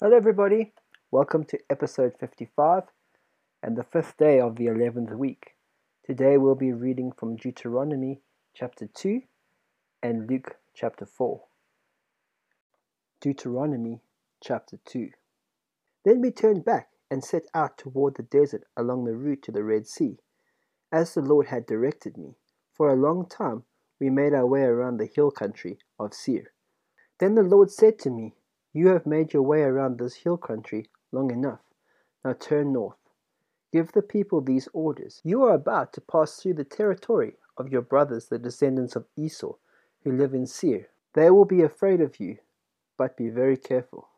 Hello, everybody. Welcome to episode 55 and the fifth day of the 11th week. Today we'll be reading from Deuteronomy chapter 2 and Luke chapter 4. Deuteronomy chapter 2. Then we turned back and set out toward the desert along the route to the Red Sea, as the Lord had directed me. For a long time we made our way around the hill country of Seir. Then the Lord said to me, You have made your way around this hill country long enough. Now turn north. Give the people these orders. You are about to pass through the territory of your brothers, the descendants of Esau, who live in Seir. They will be afraid of you, but be very careful.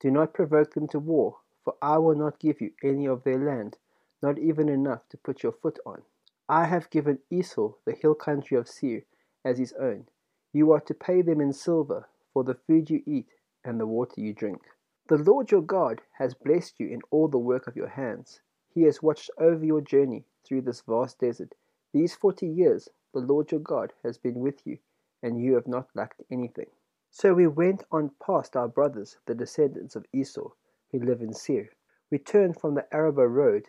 Do not provoke them to war, for I will not give you any of their land, not even enough to put your foot on. I have given Esau the hill country of Seir as his own. You are to pay them in silver for the food you eat and the water you drink. The Lord your God has blessed you in all the work of your hands. He has watched over your journey through this vast desert. These forty years the Lord your God has been with you, and you have not lacked anything. So we went on past our brothers, the descendants of Esau, who live in Seir. We turned from the Arabah road,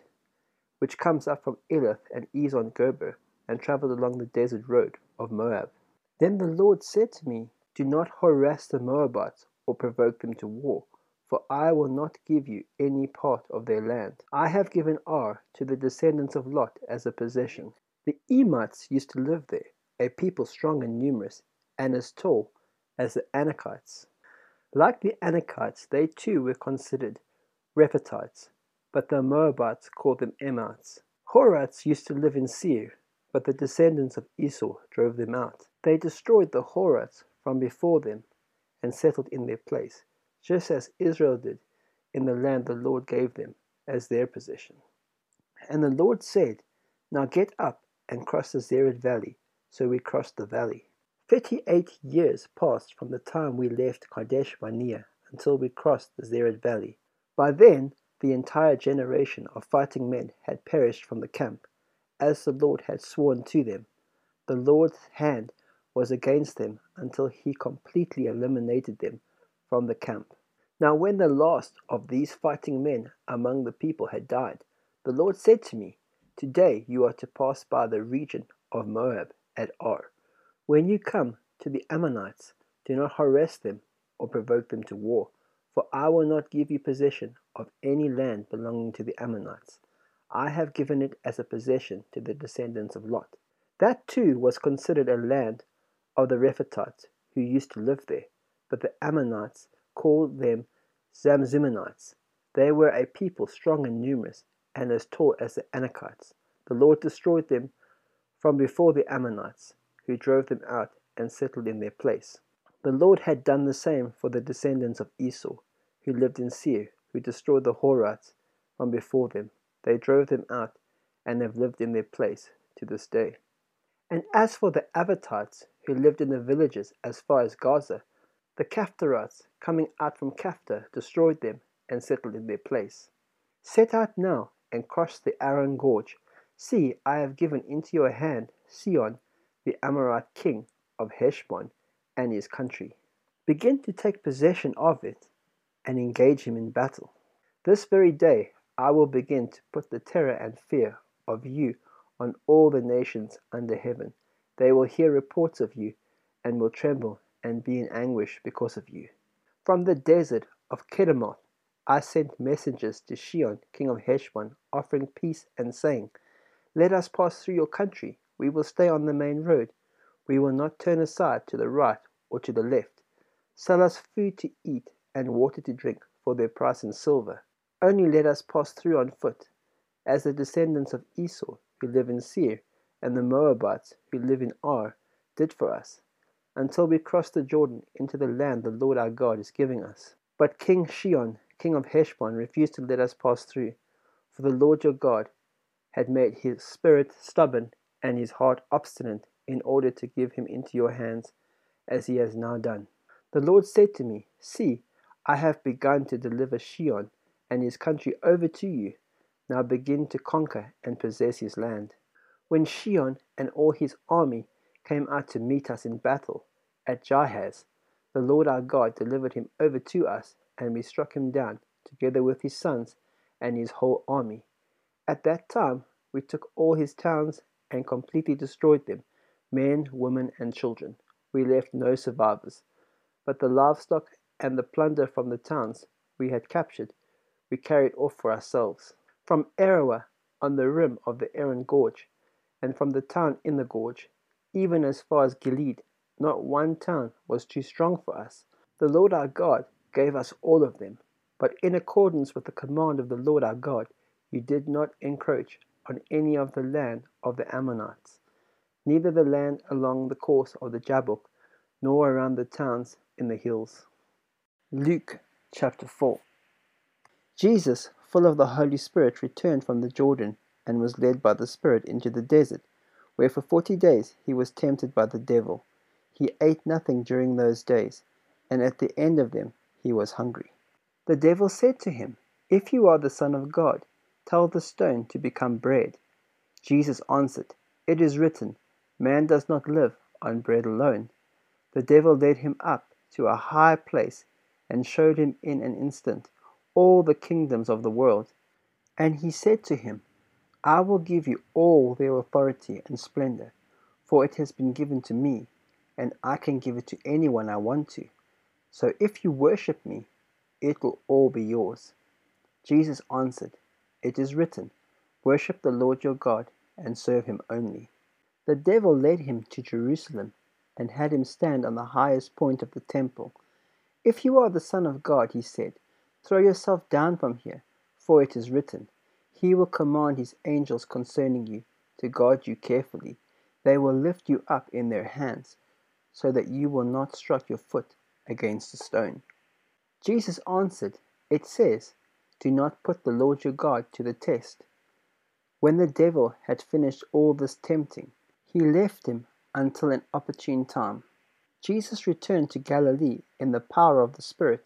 which comes up from Elath and Ezion Geber, and travelled along the desert road of Moab. Then the Lord said to me, Do not harass the Moabites or provoke them to war, for I will not give you any part of their land. I have given Ar to the descendants of Lot as a possession. The Emites used to live there, a people strong and numerous, and as tall as the Anakites. Like the Anakites, they too were considered Rephaites, but the Moabites called them Emites. Horites used to live in Seir, but the descendants of Esau drove them out. They destroyed the Horites from before them and settled in their place, just as Israel did in the land the Lord gave them as their possession. And the Lord said, Now get up and cross the Zered valley. So we crossed the valley. Thirty eight years passed from the time we left Kadesh Barnea until we crossed the Zered valley. By then, the entire generation of fighting men had perished from the camp, as the Lord had sworn to them. The Lord's hand was against them until he completely eliminated them from the camp. Now, when the last of these fighting men among the people had died, the Lord said to me, Today you are to pass by the region of Moab at Ar. When you come to the Ammonites, do not harass them or provoke them to war, for I will not give you possession of any land belonging to the Ammonites. I have given it as a possession to the descendants of Lot. That too was considered a land of the Rephaites who used to live there, but the Ammonites called them Zamzummanites. They were a people strong and numerous, and as tall as the Anakites. The Lord destroyed them from before the Ammonites, who drove them out and settled in their place. The Lord had done the same for the descendants of Esau, who lived in Seir, who destroyed the Horites from before them. They drove them out and have lived in their place to this day. And as for the Avatites, who lived in the villages as far as Gaza, the Caphtorites, coming out from Caphtor, destroyed them and settled in their place. Set out now and cross the Arnon Gorge. See, I have given into your hand Sihon, the Amorite king of Heshbon, and his country. Begin to take possession of it and engage him in battle. This very day I will begin to put the terror and fear of you on all the nations under heaven. They will hear reports of you and will tremble and be in anguish because of you. From the desert of Kedemoth I sent messengers to Sihon, king of Heshbon, offering peace and saying, Let us pass through your country. We will stay on the main road. We will not turn aside to the right or to the left. Sell us food to eat and water to drink for their price in silver. Only let us pass through on foot, as the descendants of Esau who live in Seir and the Moabites who live in Ar did for us, until we crossed the Jordan into the land the Lord our God is giving us. But King Sihon, king of Heshbon, refused to let us pass through, for the Lord your God had made his spirit stubborn and his heart obstinate in order to give him into your hands, as he has now done. The Lord said to me, See, I have begun to deliver Sihon and his country over to you. Now begin to conquer and possess his land. When Sihon and all his army came out to meet us in battle at Jahaz, the Lord our God delivered him over to us, and we struck him down, together with his sons and his whole army. At that time we took all his towns and completely destroyed them, men, women, and children. We left no survivors. But the livestock and the plunder from the towns we had captured, we carried off for ourselves. From Aroer on the rim of the Arnon Gorge, and from the town in the gorge, even as far as Gilead, not one town was too strong for us. The Lord our God gave us all of them, but in accordance with the command of the Lord our God, you did not encroach on any of the land of the Ammonites, neither the land along the course of the Jabbok, nor around the towns in the hills. Luke chapter 4 Jesus, full of the Holy Spirit, returned from the Jordan and was led by the Spirit into the desert, where for forty days he was tempted by the devil. He ate nothing during those days, and at the end of them he was hungry. The devil said to him, If you are the Son of God, tell the stone to become bread. Jesus answered, It is written, Man does not live on bread alone. The devil led him up to a high place and showed him in an instant all the kingdoms of the world. And he said to him, I will give you all their authority and splendor, for it has been given to me, and I can give it to anyone I want to. So if you worship me, it will all be yours. Jesus answered, It is written, Worship the Lord your God and serve him only. The devil led him to Jerusalem and had him stand on the highest point of the temple. If you are the Son of God, he said, throw yourself down from here, for it is written, He will command His angels concerning you to guard you carefully. They will lift you up in their hands, so that you will not strike your foot against a stone. Jesus answered, It says, Do not put the Lord your God to the test. When the devil had finished all this tempting, he left him until an opportune time. Jesus returned to Galilee in the power of the Spirit,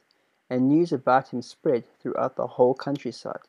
and news about him spread throughout the whole countryside.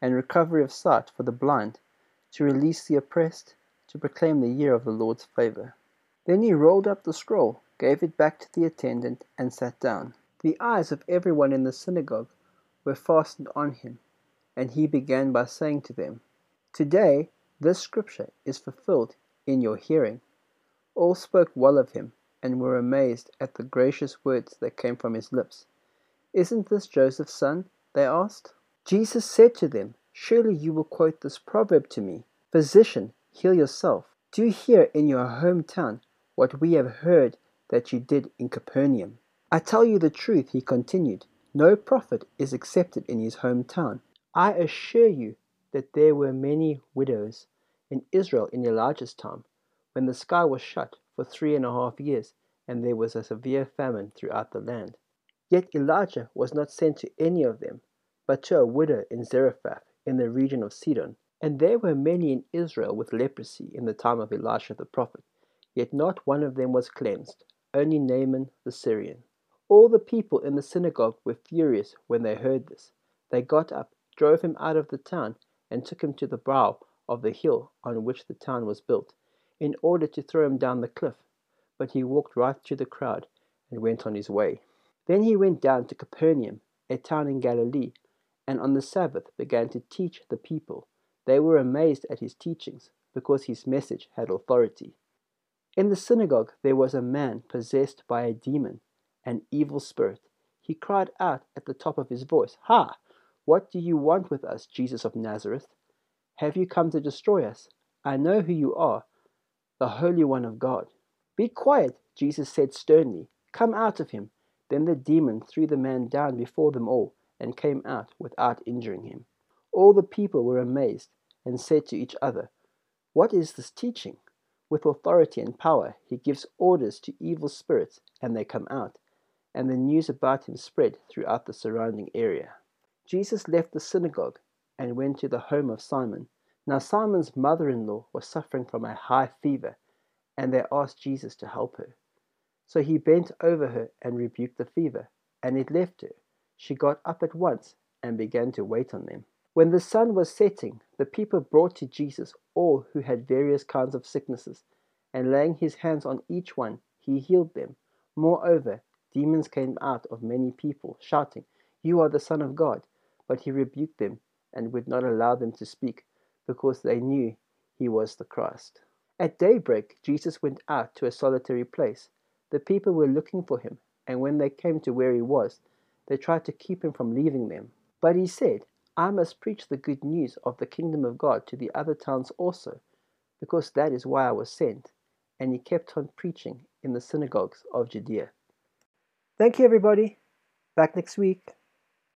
and recovery of sight for the blind, to release the oppressed, to proclaim the year of the Lord's favor. Then he rolled up the scroll, gave it back to the attendant, and sat down. The eyes of everyone in the synagogue were fastened on him, and he began by saying to them, Today this scripture is fulfilled in your hearing. All spoke well of him and were amazed at the gracious words that came from his lips. Isn't this Joseph's son? they asked. Jesus said to them, Surely you will quote this proverb to me Physician, heal yourself. Do you here in your hometown what we have heard that you did in Capernaum. I tell you the truth, he continued. No prophet is accepted in his hometown. I assure you that there were many widows in Israel in Elijah's time, when the sky was shut for three and a half years, and there was a severe famine throughout the land. Yet Elijah was not sent to any of them, but to a widow in Zarephath in the region of Sidon. And there were many in Israel with leprosy in the time of Elisha the prophet, yet not one of them was cleansed, only Naaman the Syrian. All the people in the synagogue were furious when they heard this. They got up, drove him out of the town, and took him to the brow of the hill on which the town was built, in order to throw him down the cliff. But he walked right through the crowd and went on his way. Then he went down to Capernaum, a town in Galilee, and on the Sabbath began to teach the people. They were amazed at his teachings, because his message had authority. In the synagogue there was a man possessed by a demon, an evil spirit. He cried out at the top of his voice, Ha! What do you want with us, Jesus of Nazareth? Have you come to destroy us? I know who you are, the Holy One of God. Be quiet, Jesus said sternly. Come out of him. Then the demon threw the man down before them all and came out without injuring him. All the people were amazed and said to each other, What is this teaching? With authority and power he gives orders to evil spirits, and they come out. And the news about him spread throughout the surrounding area. Jesus left the synagogue and went to the home of Simon. Now, Simon's mother in law was suffering from a high fever, and they asked Jesus to help her. So he bent over her and rebuked the fever, and it left her. She got up at once and began to wait on them. When the sun was setting, the people brought to Jesus all who had various kinds of sicknesses, and laying his hands on each one, he healed them. Moreover, demons came out of many people, shouting, You are the Son of God. But he rebuked them and would not allow them to speak, because they knew he was the Christ. At daybreak, Jesus went out to a solitary place. The people were looking for him, and when they came to where he was, they tried to keep him from leaving them. But he said, I must preach the good news of the kingdom of God to the other towns also, because that is why I was sent. And he kept on preaching in the synagogues of Judea. Thank you, everybody. Back next week.